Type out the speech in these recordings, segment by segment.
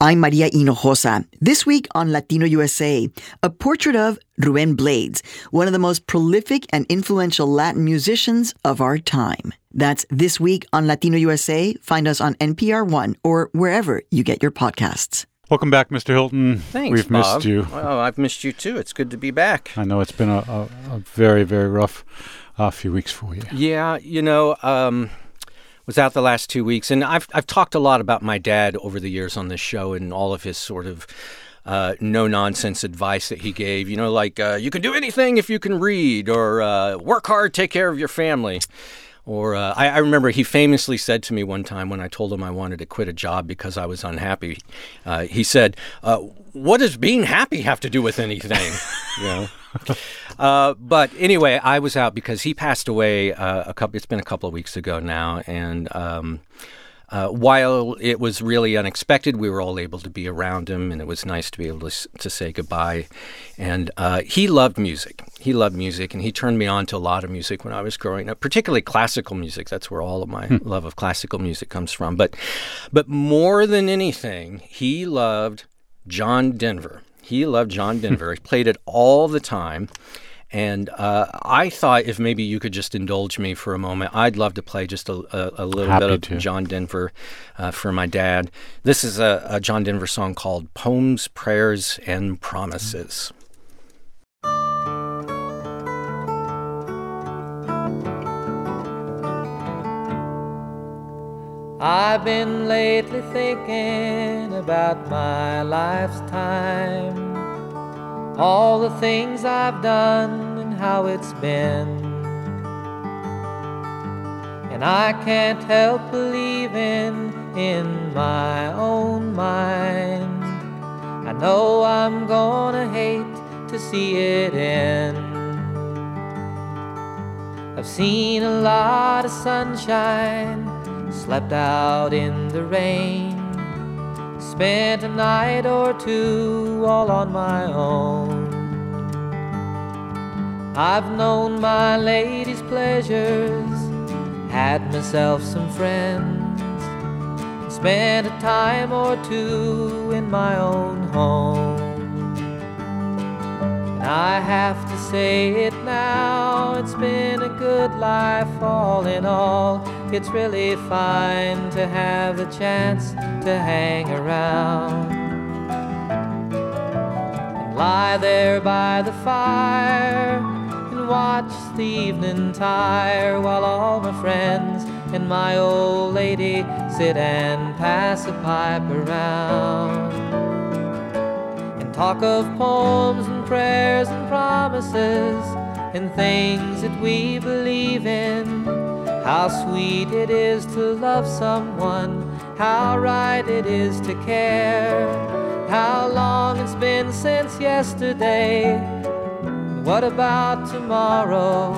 I'm Maria Hinojosa. This week on Latino USA, a portrait of Ruben Blades, one of the most prolific and influential Latin musicians of our time. That's this week on Latino USA. Find us on NPR One or wherever you get your podcasts. Welcome back, Mr. Hilton. Thanks, We've Bob. missed you. Oh, I've missed you too. It's good to be back. I know it's been a, a, a very, very rough uh, few weeks for you. Yeah, you know, um, was out the last two weeks, and I've I've talked a lot about my dad over the years on this show and all of his sort of. Uh, no nonsense advice that he gave, you know, like uh, you can do anything if you can read, or uh, work hard, take care of your family. Or uh, I, I, remember he famously said to me one time when I told him I wanted to quit a job because I was unhappy. Uh, he said, uh, "What does being happy have to do with anything?" you know. Uh, but anyway, I was out because he passed away uh, a couple. It's been a couple of weeks ago now, and. Um, uh, while it was really unexpected, we were all able to be around him, and it was nice to be able to, to say goodbye. And uh, he loved music. He loved music, and he turned me on to a lot of music when I was growing up, particularly classical music. That's where all of my hmm. love of classical music comes from. But, but more than anything, he loved John Denver. He loved John Denver. he played it all the time. And uh, I thought if maybe you could just indulge me for a moment, I'd love to play just a, a, a little Happy bit of to. John Denver uh, for my dad. This is a, a, John Denver song called Poems, Prayers, and Promises. I've been lately thinking about my life's time all the things I've done and how it's been. And I can't help believing in my own mind. I know I'm gonna hate to see it end. I've seen a lot of sunshine, slept out in the rain spent a night or two all on my own. I've known my lady's pleasures, had myself some friends, spent a time or two in my own home. And I have to say it now, it's been a good life all in all. It's really fine to have the chance to hang around and lie there by the fire and watch the evening tire while all my friends and my old lady sit and pass a pipe around and talk of poems and prayers and promises and things that we believe in how sweet it is to love someone, how right it is to care. How long it's been since yesterday. What about tomorrow?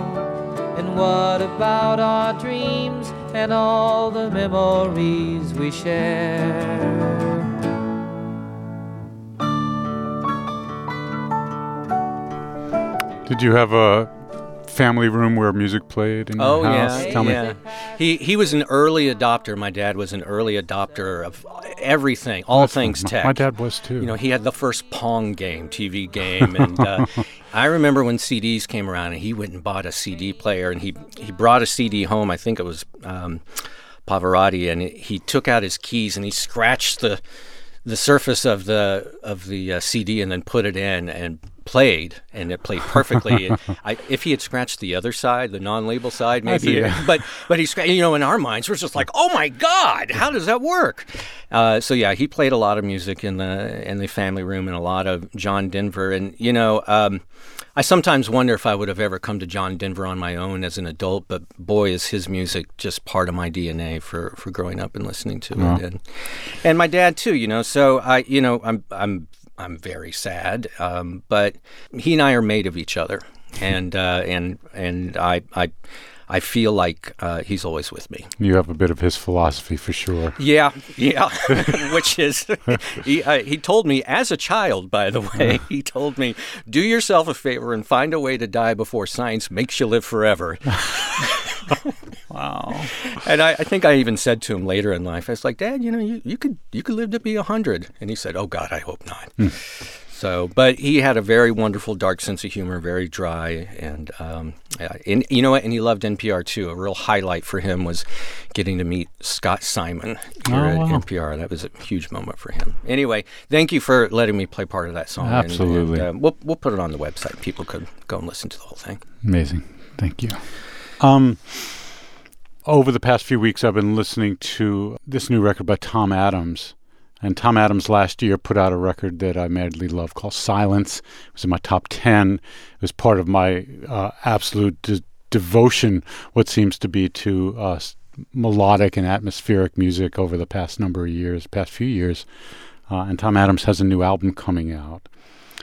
And what about our dreams and all the memories we share? Did you have a family room where music played in oh, your house? yeah, Tell yeah. He he was an early adopter. My dad was an early adopter of everything, all That's things tech. My dad was too. You know, he had the first Pong game, TV game, and uh, I remember when CDs came around, and he went and bought a CD player, and he he brought a CD home. I think it was um, Pavarotti, and he took out his keys and he scratched the the surface of the of the uh, CD and then put it in and played, and it played perfectly. I, if he had scratched the other side, the non-label side, maybe. But but he scratched. You know, in our minds, we're just like, oh my god, how does that work? Uh, so yeah, he played a lot of music in the in the family room and a lot of John Denver, and you know. Um, I sometimes wonder if I would have ever come to John Denver on my own as an adult, but boy, is his music just part of my DNA for, for growing up and listening to yeah. it, and and my dad too. You know, so I you know I'm I'm I'm very sad. Um, but he and I are made of each other, and uh, and and I I. I feel like uh, he's always with me. You have a bit of his philosophy for sure. Yeah, yeah. Which is, he, uh, he told me as a child, by the way, he told me, do yourself a favor and find a way to die before science makes you live forever. Wow. And I, I think I even said to him later in life, I was like, Dad, you know, you, you could you could live to be hundred. And he said, Oh God, I hope not. So, but he had a very wonderful, dark sense of humor, very dry, and um, yeah, and you know what? And he loved NPR too. A real highlight for him was getting to meet Scott Simon here Oh, at wow. NPR. That was a huge moment for him. Anyway, thank you for letting me play part of that song. and- Absolutely. And, uh, we'll we'll put it on the website. People could go and listen to the whole thing. Amazing. Thank you. Um, over the past few weeks, I've been listening to this new record by Tom Adams. And Tom Adams last year put out a record that I madly love called Silence. It was in my top 10. It was part of my uh, absolute de- devotion, what seems to be to uh, melodic and atmospheric music over the past number of years, past few years. Uh, and Tom Adams has a new album coming out.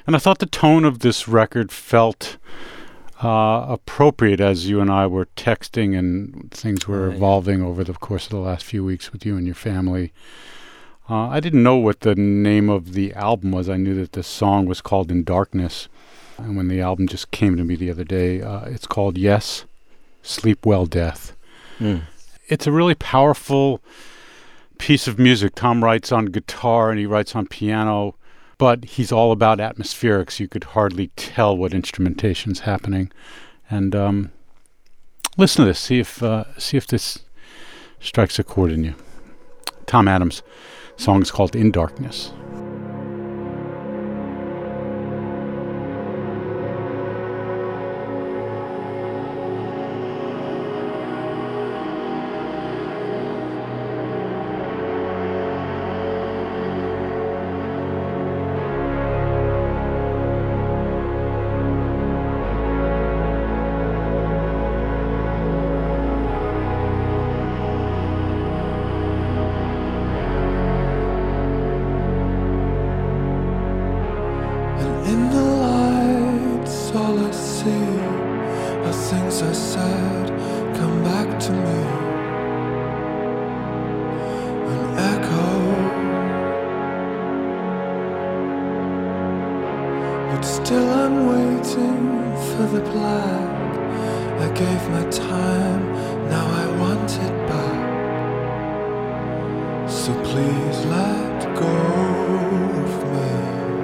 And I thought the tone of this record felt uh, appropriate as you and I were texting and things were Right. evolving over the course of the last few weeks with you and your family. Uh, I didn't know what the name of the album was. I knew that the song was called In Darkness. And when the album just came to me the other day, uh, it's called Yes, Sleep Well, Death. It's a really powerful piece of music. Tom writes on guitar and he writes on piano, but he's all about atmospherics. You could hardly tell what instrumentation's happening. And um, listen to this. See if uh, see if this strikes a chord in you. Tom Adams' song is called "In Darkness." For the black. I gave my time, now I want it back. So please let go of me.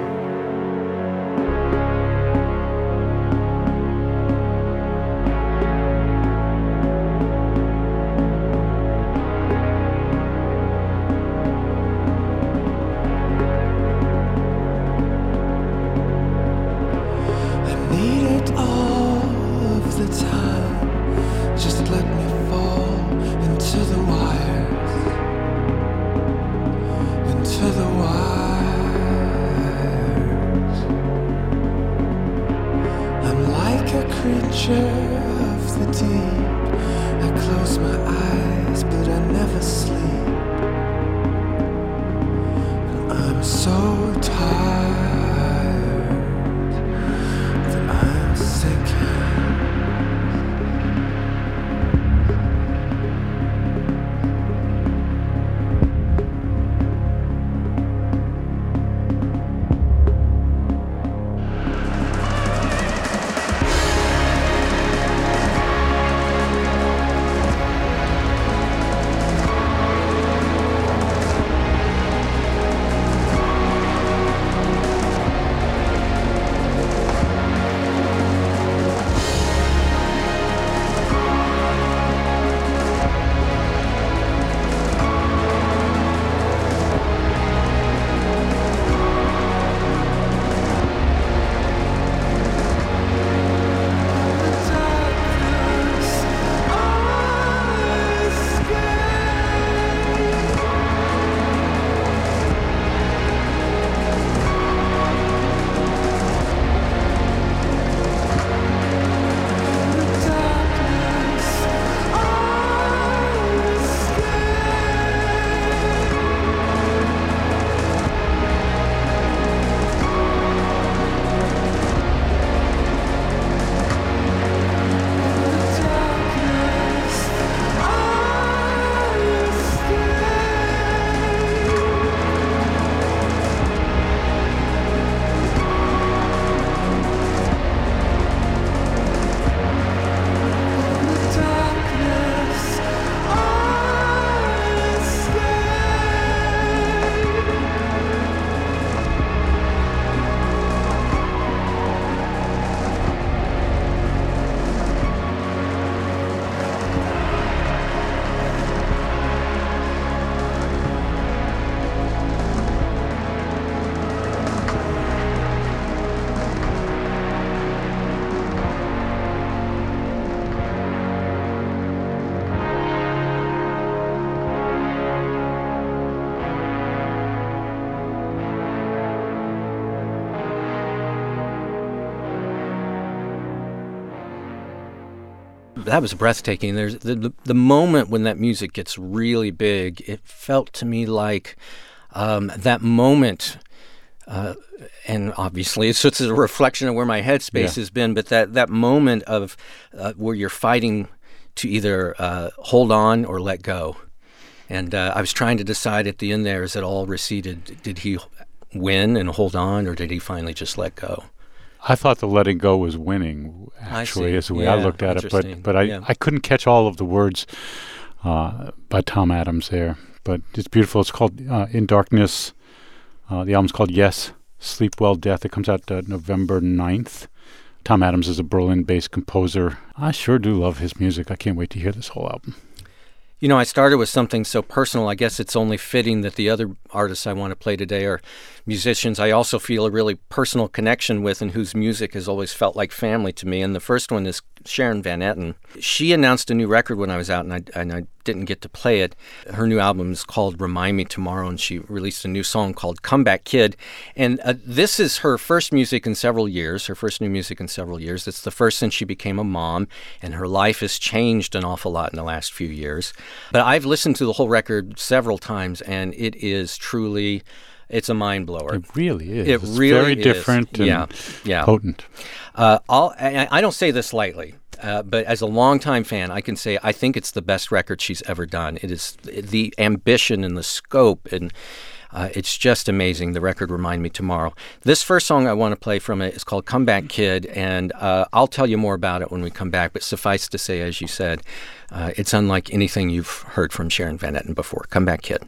That was breathtaking. There's the, the the moment when that music gets really big. It felt to me like um, that moment. Uh, and obviously, it's just a reflection of where my headspace Yeah. has been. But that that moment of uh, where you're fighting to either uh, hold on or let go, and uh, I was trying to decide at the end there: is it all receded? Did he win and hold on, or did he finally just let go? I thought the letting go was winning. Actually, is the way I looked at it. But but I, Yeah. I couldn't catch all of the words uh, by Tom Adams there. But it's beautiful. It's called uh, In Darkness. Uh, the album's called Yes, Sleep Well, Death. It comes out uh, November 9th. Tom Adams is a Berlin-based composer. I sure do love his music. I can't wait to hear this whole album. You know, I started with something so personal. I guess it's only fitting that the other artists I want to play today are musicians I also feel a really personal connection with and whose music has always felt like family to me. And the first one is Sharon Van Etten. She announced a new record when I was out, and I, and I didn't get to play it. Her new album is called Remind Me Tomorrow, and she released a new song called Comeback Kid. And uh, this is her first music in several years, her first new music in several years. It's the first since she became a mom, and her life has changed an awful lot in the last few years. But I've listened to the whole record several times, and it is truly. It's a mind blower. It really is. It it's really very is. different and Yeah, yeah. potent. Uh, I'll, I, I don't say this lightly, uh, but as a longtime fan, I can say I think it's the best record she's ever done. It is the ambition and the scope, and uh, it's just amazing. The record Remind Me Tomorrow. This first song I want to play from it is called Comeback Kid, and uh, I'll tell you more about it when we come back. But suffice to say, as you said, uh, it's unlike anything you've heard from Sharon Van Etten before. Comeback Kid.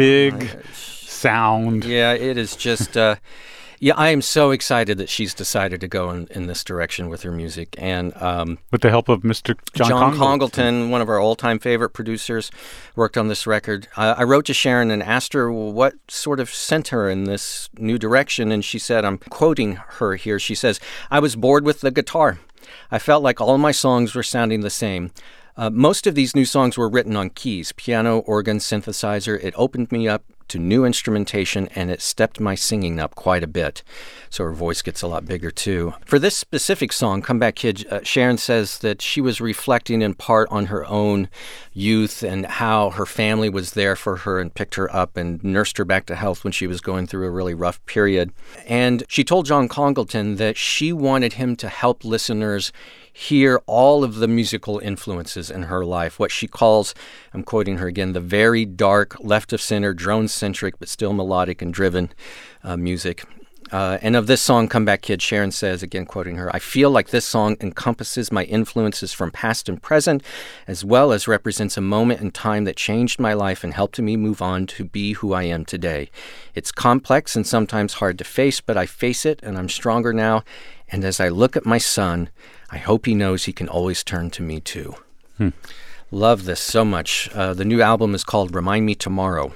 Big sound. Yeah, it is just. Uh, Yeah, I am so excited that she's decided to go in, in this direction with her music. And um, With the help of Mr. John, John, Congleton. Congleton, one of our all-time favorite producers, worked on this record. Uh, I wrote to Sharon and asked her what sort of sent her in this new direction, and she said, I'm quoting her here. She says, "I was bored with the guitar. I felt like all my songs were sounding the same." Uh, most of these new songs were written on keys, piano, organ, synthesizer. It opened me up to new instrumentation and it stepped my singing up quite a bit. So her voice gets a lot bigger too. For this specific song, Come Back Kid, uh, Sharon says that she was reflecting in part on her own youth and how her family was there for her and picked her up and nursed her back to health when she was going through a really rough period. And she told John Congleton that she wanted him to help listeners hear all of the musical influences in her life, what she calls, I'm quoting her again, the very dark, left of center, drone centric, but still melodic and driven uh, music. Uh, and of this song, Come Back Kid, Sharon says, again quoting her, I feel like this song encompasses my influences from past and present, as well as represents a moment in time that changed my life and helped me move on to be who I am today. It's complex and sometimes hard to face, but I face it and I'm stronger now. And as I look at my son, I hope he knows he can always turn to me too. Love this so much. Uh, the new album is called Remind Me Tomorrow,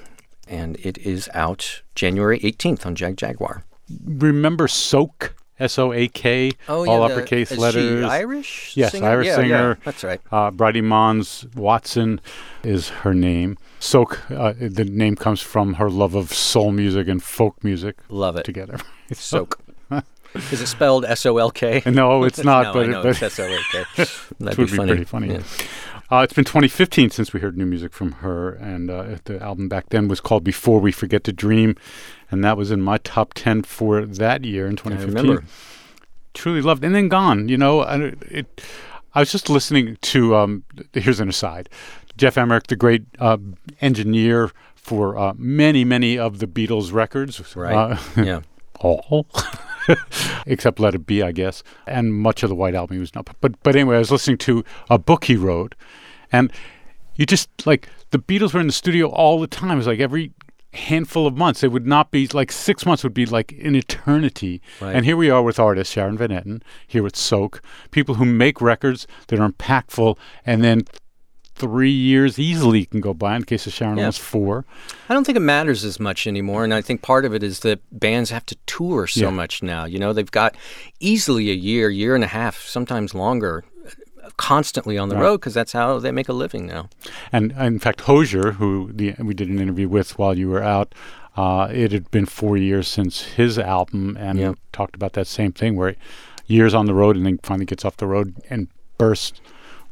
and it is out January 18th on Jagjaguwar. Remember Soak? S O A K, all uppercase Oh, is letters. Irish? Yes, singer? Irish Yeah, singer. yeah, that's right. Uh, Bridie Monds-Watson is her name. Soak, uh, the name comes from her love of soul music and folk music Love it. together. Soak. Is it spelled S O L K? no, it's not, no, but, I know, but it's S O L K. That'd would be pretty funny. Yeah. Uh, it's been 2015 since we heard new music from her, and uh, the album back then was called "Before We Forget to Dream," and that was in my top 10 for that year in I 2015. remember. Truly loved, and then gone. You know, and it, it. I was just listening to. Um, here's an aside: Geoff Emerick, the great uh, engineer for uh, many, many of the Beatles records, Right. Uh, Yeah. all except Let It Be, I guess, and much of the White Album he was not. But but anyway, I was listening to a book he wrote, and you just like the Beatles were in the studio all the time. It was like every handful of months. It would not be like six months would be like an eternity. Right. And here we are with artists, Sharon Van Etten, here with Soak, people who make records that are impactful, and then three years easily can go by. In the case of Sharon, Yeah. almost four. I don't think it matters as much anymore, and I think part of it is that bands have to tour so Yeah. much now. You know, they've got easily a year, year and a half, sometimes longer, constantly on the Right. road because that's how they make a living now. And uh, in fact, Hozier, who the, we did an interview with while you were out, uh, it had been four years since his album, and Yeah. talked about that same thing where years on the road and then finally gets off the road and bursts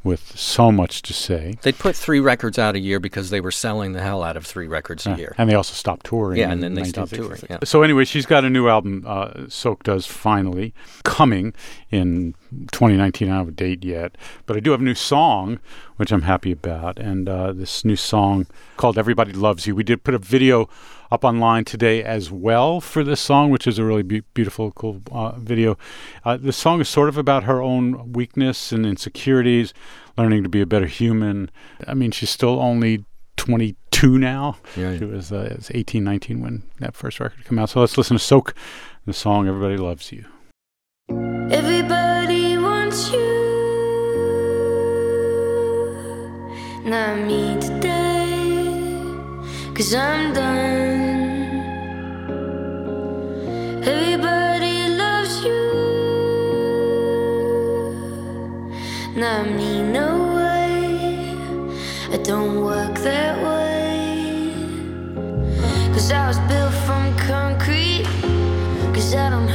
with so much to say. They'd put three records out a year because they were selling the hell out of three records a year. And they also stopped touring. Yeah, and then they stopped touring, yeah. So anyway, she's got a new album, uh, Soak does finally, coming in 2019. I don't have a date yet, but I do have a new song, which I'm happy about. And uh, this new song called Everybody Loves You. We did put a video up online today as well for this song, which is a really be- beautiful, cool uh, video. Uh, the song is sort of about her own weakness and insecurities, learning to be a better human. I mean, she's still only 22 now. Yeah. She was, uh, it was 18, 19 when that first record came out. So let's listen to Soak, the song Everybody Loves You. Everybody wants you, not me today. Cause I'm done. I don't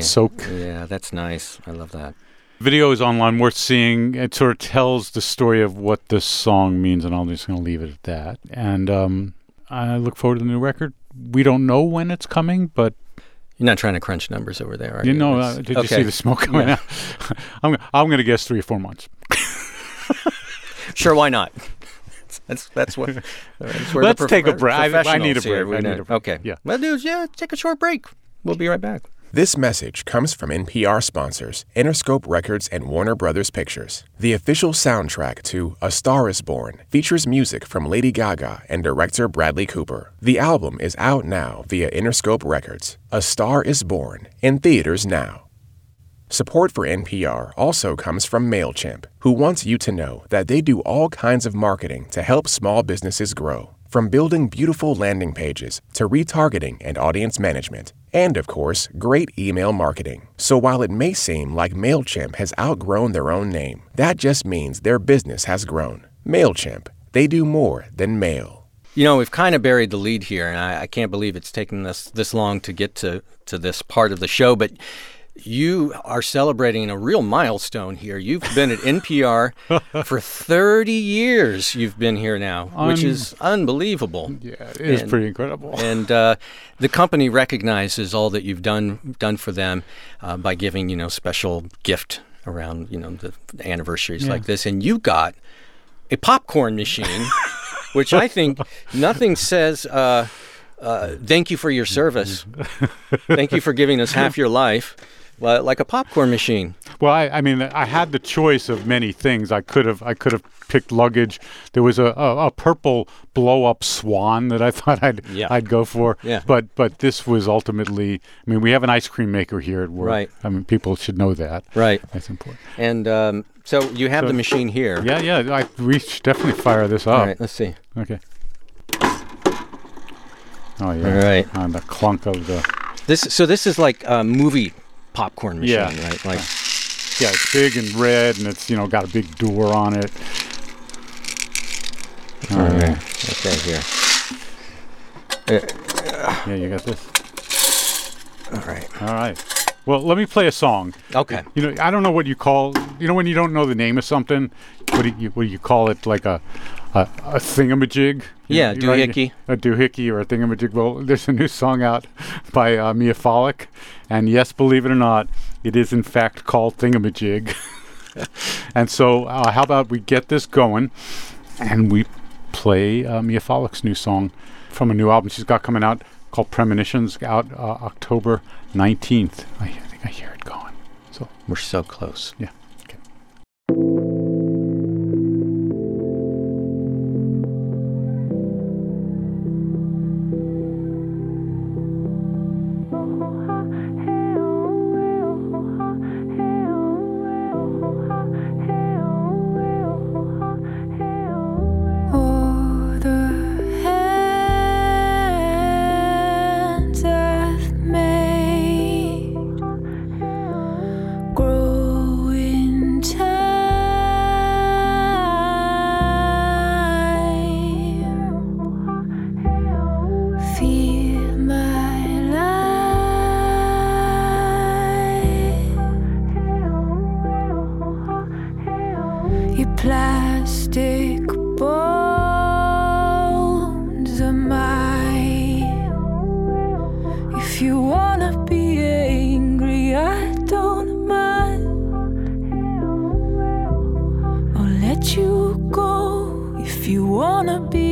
That's Yeah. so. Yeah, that's nice. I love that. Video is online, worth seeing. It sort of tells the story of what this song means, and I'm just going to leave it at that. And um, I look forward to the new record. We don't know when it's coming, but You're not trying to crunch numbers over there, are you you? know, It's- uh, did you see the smoke coming Yeah. out? I'm, I'm going to guess three or four months. Sure, why not? That's that's what. That's where Let's take a prof- break. I- I need a professionals here, break. we I need a break. Okay. Yeah. Well, dudes, yeah, take a short break. We'll be right back. This message comes from NPR sponsors Interscope Records and Warner Brothers Pictures. The official soundtrack to A Star is Born features music from Lady Gaga and director Bradley Cooper. The album is out now via Interscope Records. A Star is Born in theaters now. Support for NPR also comes from MailChimp, who wants you to know that they do all kinds of marketing to help small businesses grow. From building beautiful landing pages to retargeting and audience management, and of course, great email marketing. So while it may seem like MailChimp has outgrown their own name, that just means their business has grown. MailChimp, they do more than mail. You know, we've kind of buried the lead here, and I, I can't believe it's taken us this long to get to, to this part of the show. But you are celebrating a real milestone here. You've been at NPR for 30 years. You've been here now, which is unbelievable. Yeah, it is And- pretty incredible. and uh, the company recognizes all that you've done done for them uh, by giving you know special gift around you know the anniversaries like this, and you got a popcorn machine, which I think nothing says. Uh, uh, thank you for your service. thank you for giving us half your life. Like a popcorn machine. Well, I, I mean, I had the choice of many things. I could have, I could have picked luggage. There was a, a, a purple blow-up swan that I thought I'd, Yeah. I'd go for. Yeah. But, but this was ultimately. I mean, we have an ice cream maker here at work. Right. I mean, people should know that. Right. That's important. And um, so you have So- the machine here. Yeah, yeah. I, we should definitely fire this up. All right. Let's see. Okay. Oh yeah. All right. On the clunk of the. This. So this is like a movie popcorn machine, Yeah. right? Like. Yeah, it's big and red, and it's you know got a big door on it. All uh, right. Okay. Here. Yeah, you got this. All right. All right. Well, let me play a song. Okay. You know, I don't know what you call. You know, when you don't know the name of something, what do you what do you call it? Like a a, a thingamajig? Yeah, You know, doohickey. A doohickey or a thingamajig. Well, there's a new song out by uh, Miya Folick, and yes, believe it or not, it is in fact called thingamajig. and so, uh, how about we get this going, and we play uh, Miya Folick's new song from a new album she's got coming out called Premonitions, out uh, October 19th. I, I think I hear it going. So We're so close. yeah. Your plastic bones are mine. If you wanna be angry, I don't mind. I'll let you go. If you wanna be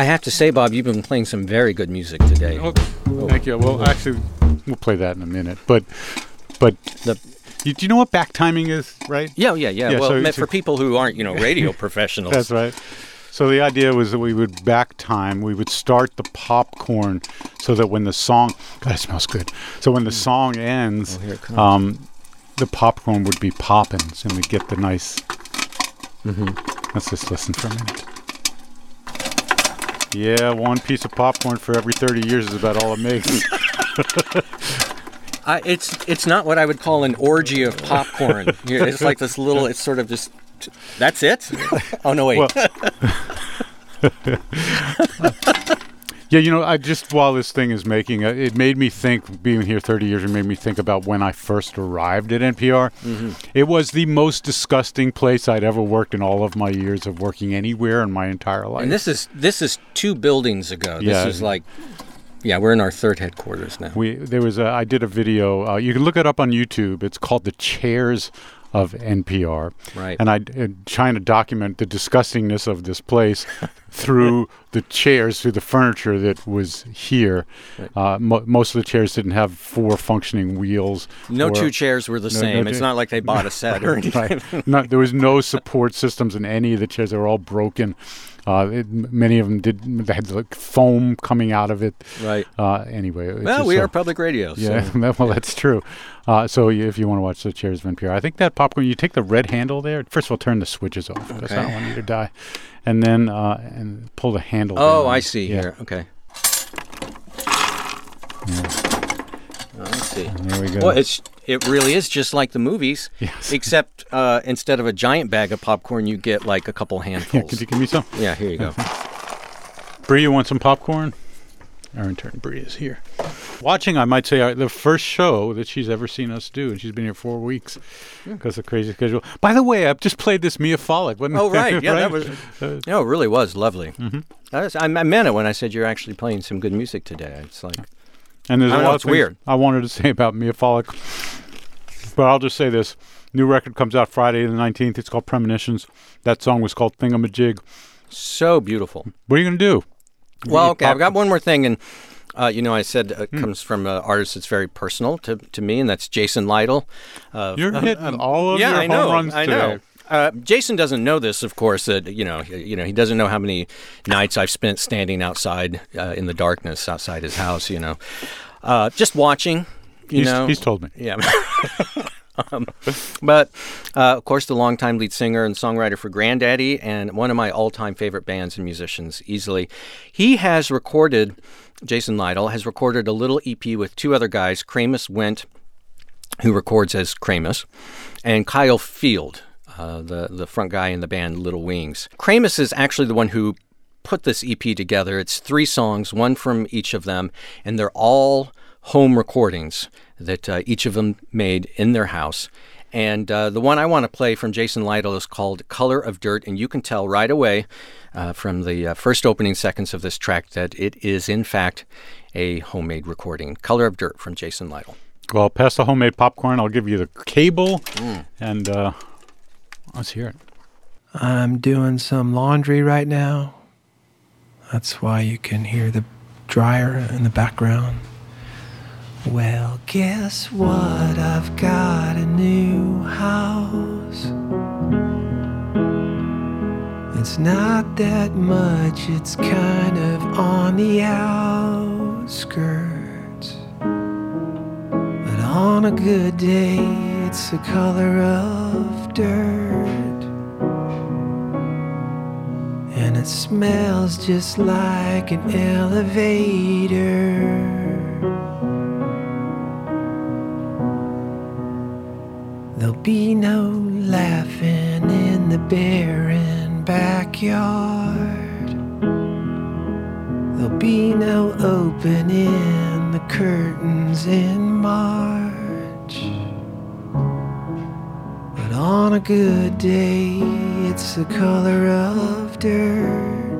I have to say, Bob, you've been playing some very good music today. Oh, thank you. Well, actually, we'll play that in a minute. But, but The- you, do you know what back timing is, right? Yeah, yeah, yeah. Yeah, well, so- so- for people who aren't, you know, radio professionals. That's right. So the idea was that we would back time. We would start the popcorn so that when the song, God, it smells good. So when the song ends, Oh, um, the popcorn would be popping, and we'd get the nice. Mm-hmm. Let's just listen for a minute. Yeah, one piece of popcorn for every 30 years is about all it makes. I, it's it's not what I would call an orgy of popcorn. It's like this little. It's sort of just. That's it. Oh no, wait. Well- Yeah, you know, I just while this thing is making, uh, it made me think. Being here 30 years, it made me think about when I first arrived at NPR. Mm-hmm. It was the most disgusting place I'd ever worked in all of my years of working anywhere in my entire life. and this is this is two buildings ago. This Yeah. is like. Yeah, we're in our third headquarters now. we there was a I did a video. Uh, you can look it up on YouTube. It's called "The Chairs of NPR." Right. And I uh, trying to document the disgustingness of this place through the chairs, through the furniture that was here. Right. Uh, mo- most of the chairs didn't have four functioning wheels. No or- two chairs were the no same. cha- it's not like they bought a set or anything. right. Not, there was no support systems in any of the chairs. They were all broken. Uh, it, many of them did. They had like foam coming out of it. Right. Uh, anyway, Well, just we so- are public radio. Yeah, that- well, that's true. Uh, so if you want to watch the Chairs of NPR, I think that popcorn. You take the red handle there. First of all, turn the switches off because I don't want you to die, and then uh, and pull the handle. Oh, down. I see Yeah, here. Okay. Oh, See. There we go. Well, it's it really is just like the movies, Yes. except uh, instead of a giant bag of popcorn, you get like a couple yeah, handfuls. could you give me some? Yeah, here you go. Bree, you want some popcorn? Our intern Bree is here. Watching, I might say, the first show that she's ever seen us do, and she's been here four weeks because of crazy schedule. By the way, I've just played this Miya Folick. wasn't Oh right, yeah, that was. No, it really was lovely. Mm-hmm. I, was- I I meant it when I said you're actually playing some good music today. It's like And there's I a lot it's of weird. I wanted to say about Miya Folick, but I'll just say this: new record comes out Friday the nineteenth. It's called Premonitions. That song was called Thingamajig. so beautiful. What are you gonna do? Well, okay, I've got one more thing, and uh, you know, I said Hmm. it comes from an artist that's very personal to, to me, and that's Jason Lytle. Uh, You're hitting all of yeah, your I know. home runs I today. know. Uh, Jason doesn't know this, of course. That you know, he- you know, he doesn't know how many nights I've spent standing outside uh, in the darkness outside his house. You know, uh, just watching. You He's, know, he's told me. yeah. um, but uh, of course, the longtime lead singer and songwriter for Grandaddy, and one of my all-time favorite bands and musicians, easily. He has recorded. Jason Lytle has recorded a little EP with two other guys, Kramies Went, who records as Kramies, and Kyle Field, uh, the the front guy in the band Little Wings. Kramies is actually the one who put this EP together. It's three songs, one from each of them, and they're all home recordings that uh, each of them made in their house. And uh, the one I want to play from Jason Lytle is called Color of Dirt. And you can tell right away uh, from the uh, first opening seconds of this track that it is, in fact, a homemade recording. Color of Dirt from Jason Lytle. Well, pass the homemade popcorn, I'll give you the cable, and uh, let's hear it. I'm doing some laundry right now. That's why you can hear the dryer in the background. Well, guess what? I've got a new house. It's not that much, it's kind of on the outskirts. But on a good day, it's the color of dirt. And it smells just like an elevator. There'll be no laughing in the barren backyard. There'll be no opening the curtains in March. On a good day, it's the color of dirt.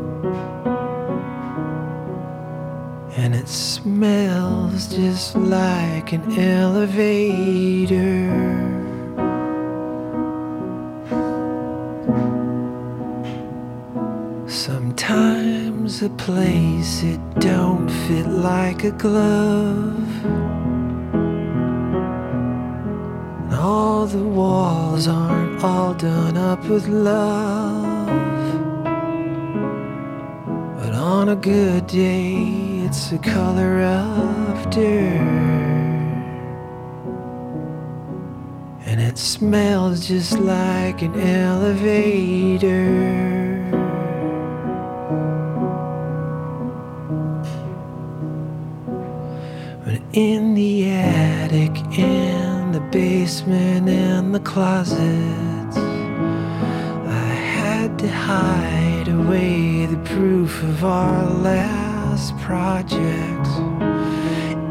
And it smells just like an elevator. Sometimes a place it don't fit like a glove. The walls aren't all done up with love. But on a good day, it's the color of dirt. And it smells just like an elevator. But in the attic, in the basement, and the closets, I had to hide away the proof of our last project.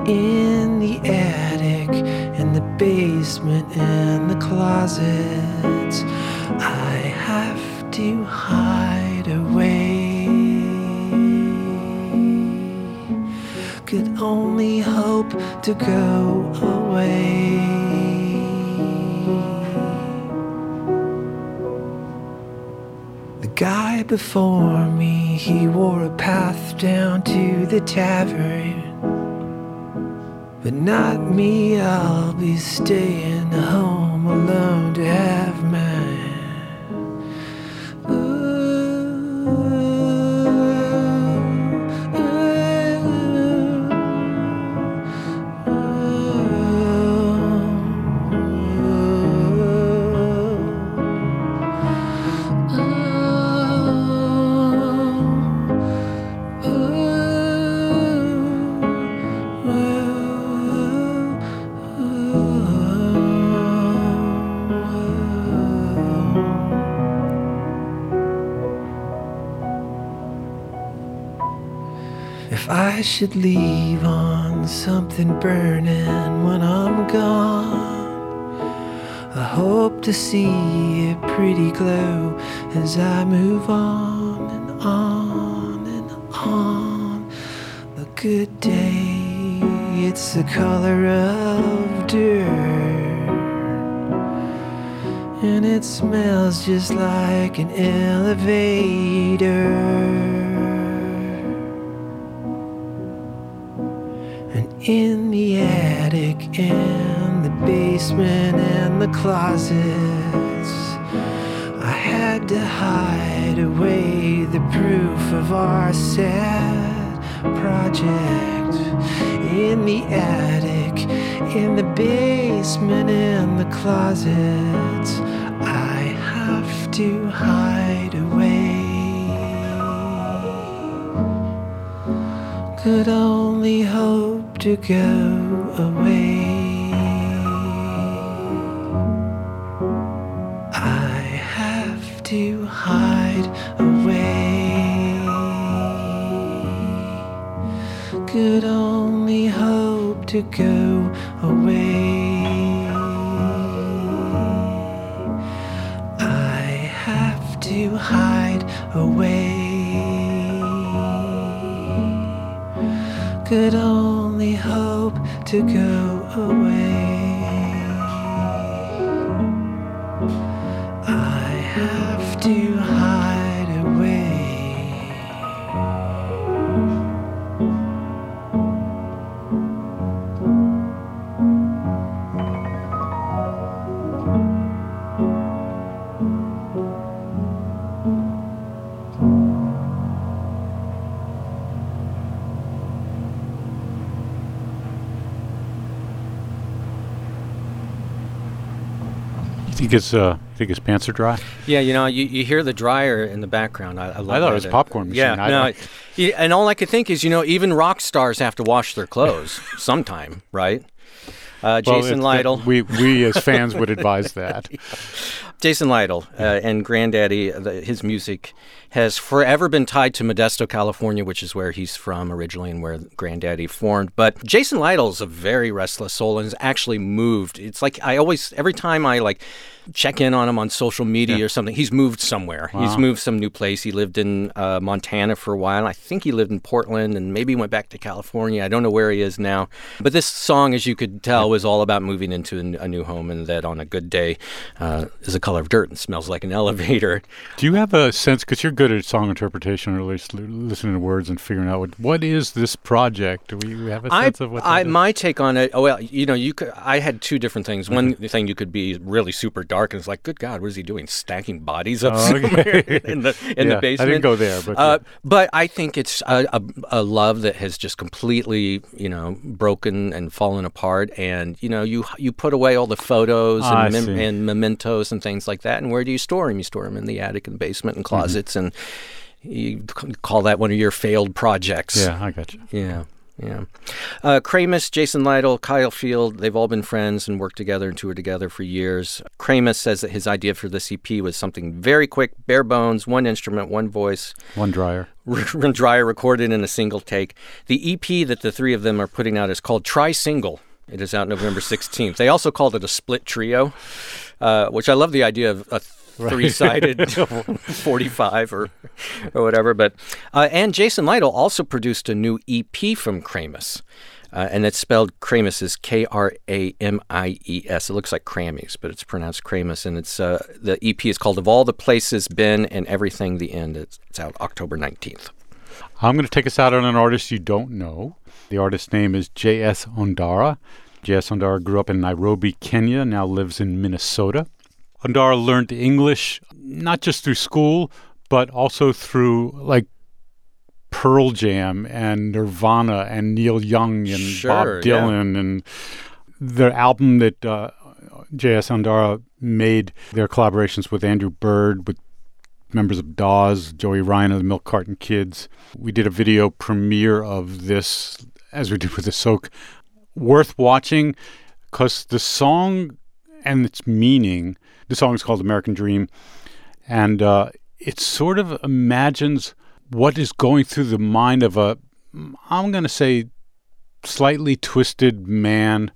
In the attic, in the basement, in the closets, I have to hide away. Could only hope to go away. Before me, he wore a path down to the tavern. But not me, I'll be staying home alone to have I should leave on something burning when I'm gone, I hope to see a pretty glow as I move on and on and on. A good day, it's the color of dirt, and it smells just like an elevator. In the attic and the basement and the closets, I had to hide away the proof of our sad project. In the attic, in the basement, in the closets, I have to hide away. could only hope to go away. I have to hide away. Could only hope to go away. I have to hide away. Could only only hope to go away. Think uh, you think his pants are dry? Yeah, you know, you, you hear the dryer in the background. I, I love I thought it was a popcorn Yeah, machine. I no, I- yeah, and all I could think is, you know, even rock stars have to wash their clothes sometime, right? Uh, Jason Lytle. we we as fans would advise that. Jason Lytle uh, and Grandaddy, uh, the, his music has forever been tied to Modesto, California, which is where he's from originally and where Grandaddy formed. But Jason Lytle is a very restless soul and has actually moved. It's like I always, every time I like check in on him on social media or something, he's moved somewhere. He's moved some new place. He lived in uh, Montana for a while. I think he lived in Portland and maybe went back to California. I don't know where he is now. But this song, as you could tell, was all about moving into a new home and that on a good day uh, is the color of dirt and smells like an elevator. Do you have a sense, because you're good at song interpretation, or at least listening to words and figuring out what, what is this project? Do we have a I, sense of what I that is? my take on it. Oh well, you know, you could. I had two different things. One Mm-hmm. thing you could be really super dark and it's like, good God, what is he doing? Stacking bodies up Oh, okay. in the in Yeah, the basement. I didn't go there, but, uh, yeah. but I think it's a, a, a love that has just completely, you know, broken and fallen apart. And you know, you you put away all the photos Ah, and, mem- and mementos and things like that. And where do you store them? You store them in the attic and basement and Mm-hmm. closets and. You call that one of your failed projects. yeah, I got you. Yeah, yeah. Uh, Kramies, Jason Lytle, Kyle Field, they've all been friends and worked together and toured together for years. Kramus says that his idea for the EP was something very quick, bare bones, one instrument, one voice, One dryer. dryer recorded in a single take. The EP that the three of them are putting out is called Tri Single. It is out November 16th. They also called it a split trio, uh, which I love the idea of a three-sided 45 or or whatever. But uh, and Jason Lytle also produced a new EP from Kramies. Uh, and it's spelled Kramies is K R A M I E S. It looks like Crammies, but it's pronounced Kramus. And it's uh, the EP is called "Of All the Places Been and Everything." The end. It's, it's out October nineteenth. I'm going to take us out on an artist you don't know. The artist's name is J.S. Ondara. J.S. Ondara grew up in Nairobi, Kenya, now lives in Minnesota. Ondara learned English not just through school, but also through like Pearl Jam and Nirvana and Neil Young and Sure, Bob yeah. Dylan and the album that uh, J.S. Ondara made, their collaborations with Andrew Bird, with members of Dawes, Joey Ryan of the Milk Carton Kids. We did a video premiere of this, as we did with the Soak. Worth watching because the song and its meaning, the song is called American Dream, and uh, it sort of imagines what is going through the mind of a, I'm going to say, slightly twisted man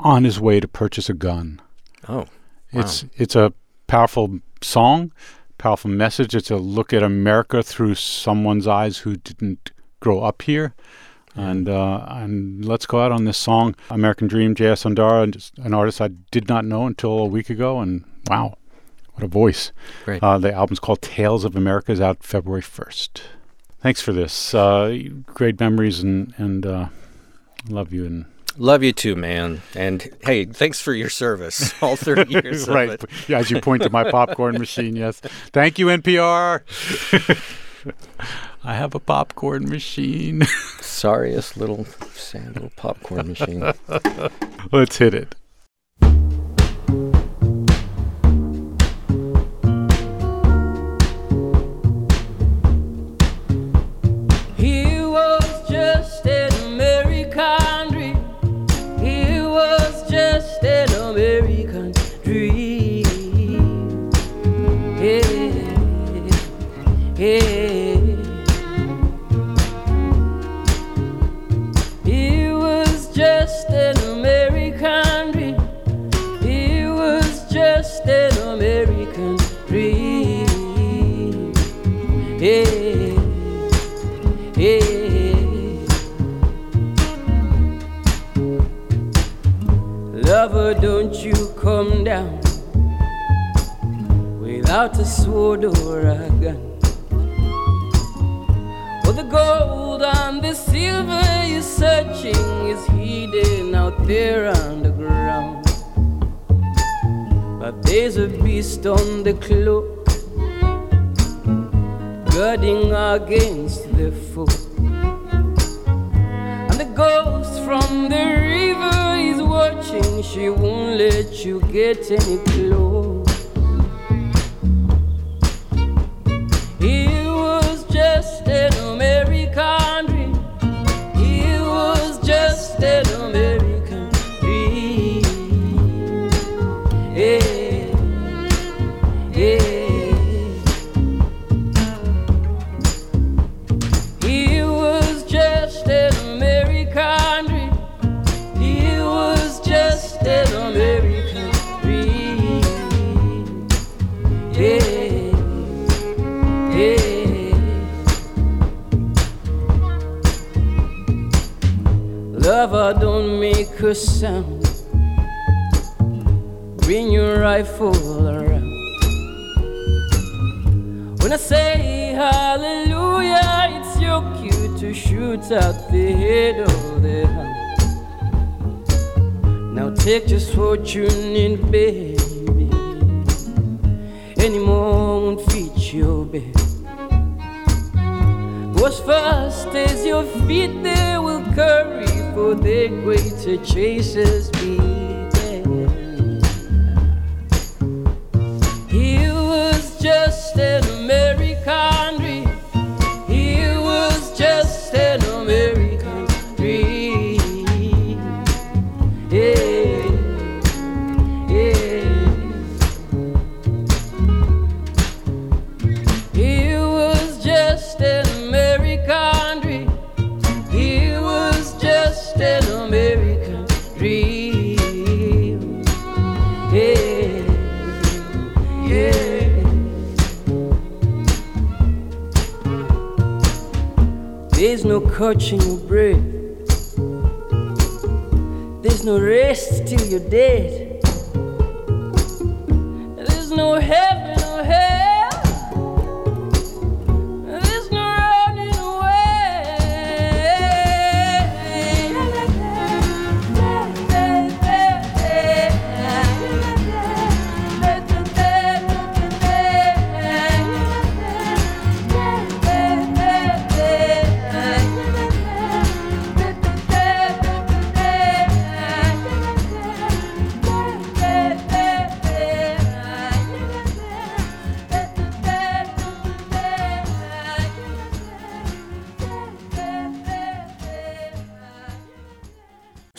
on his way to purchase a gun. Oh, It's it's a powerful song, powerful message. It's a look at America through someone's eyes who didn't grow up here. And uh, and let's go out on this song, American Dream, J.S. Ondara, just an artist I did not know until a week ago. And wow, what a voice! Great. Uh, the album's called Tales of America. is out February first. Thanks for this. Uh, great memories and and uh, love you and love you too, man. And hey, thanks for your service, all thirty years. right. Of it. Yeah, as you point to my popcorn machine, yes. Thank you, NPR. I have a popcorn machine. Sorriest little little popcorn machine. Let's hit it. Down without a sword or a gun. For the gold and the silver you're searching is hidden out there underground. But there's a beast on the cloak, guarding against the foe. And the ghost from the river she won't let you get any close. Catching your breath. There's no rest till you're dead.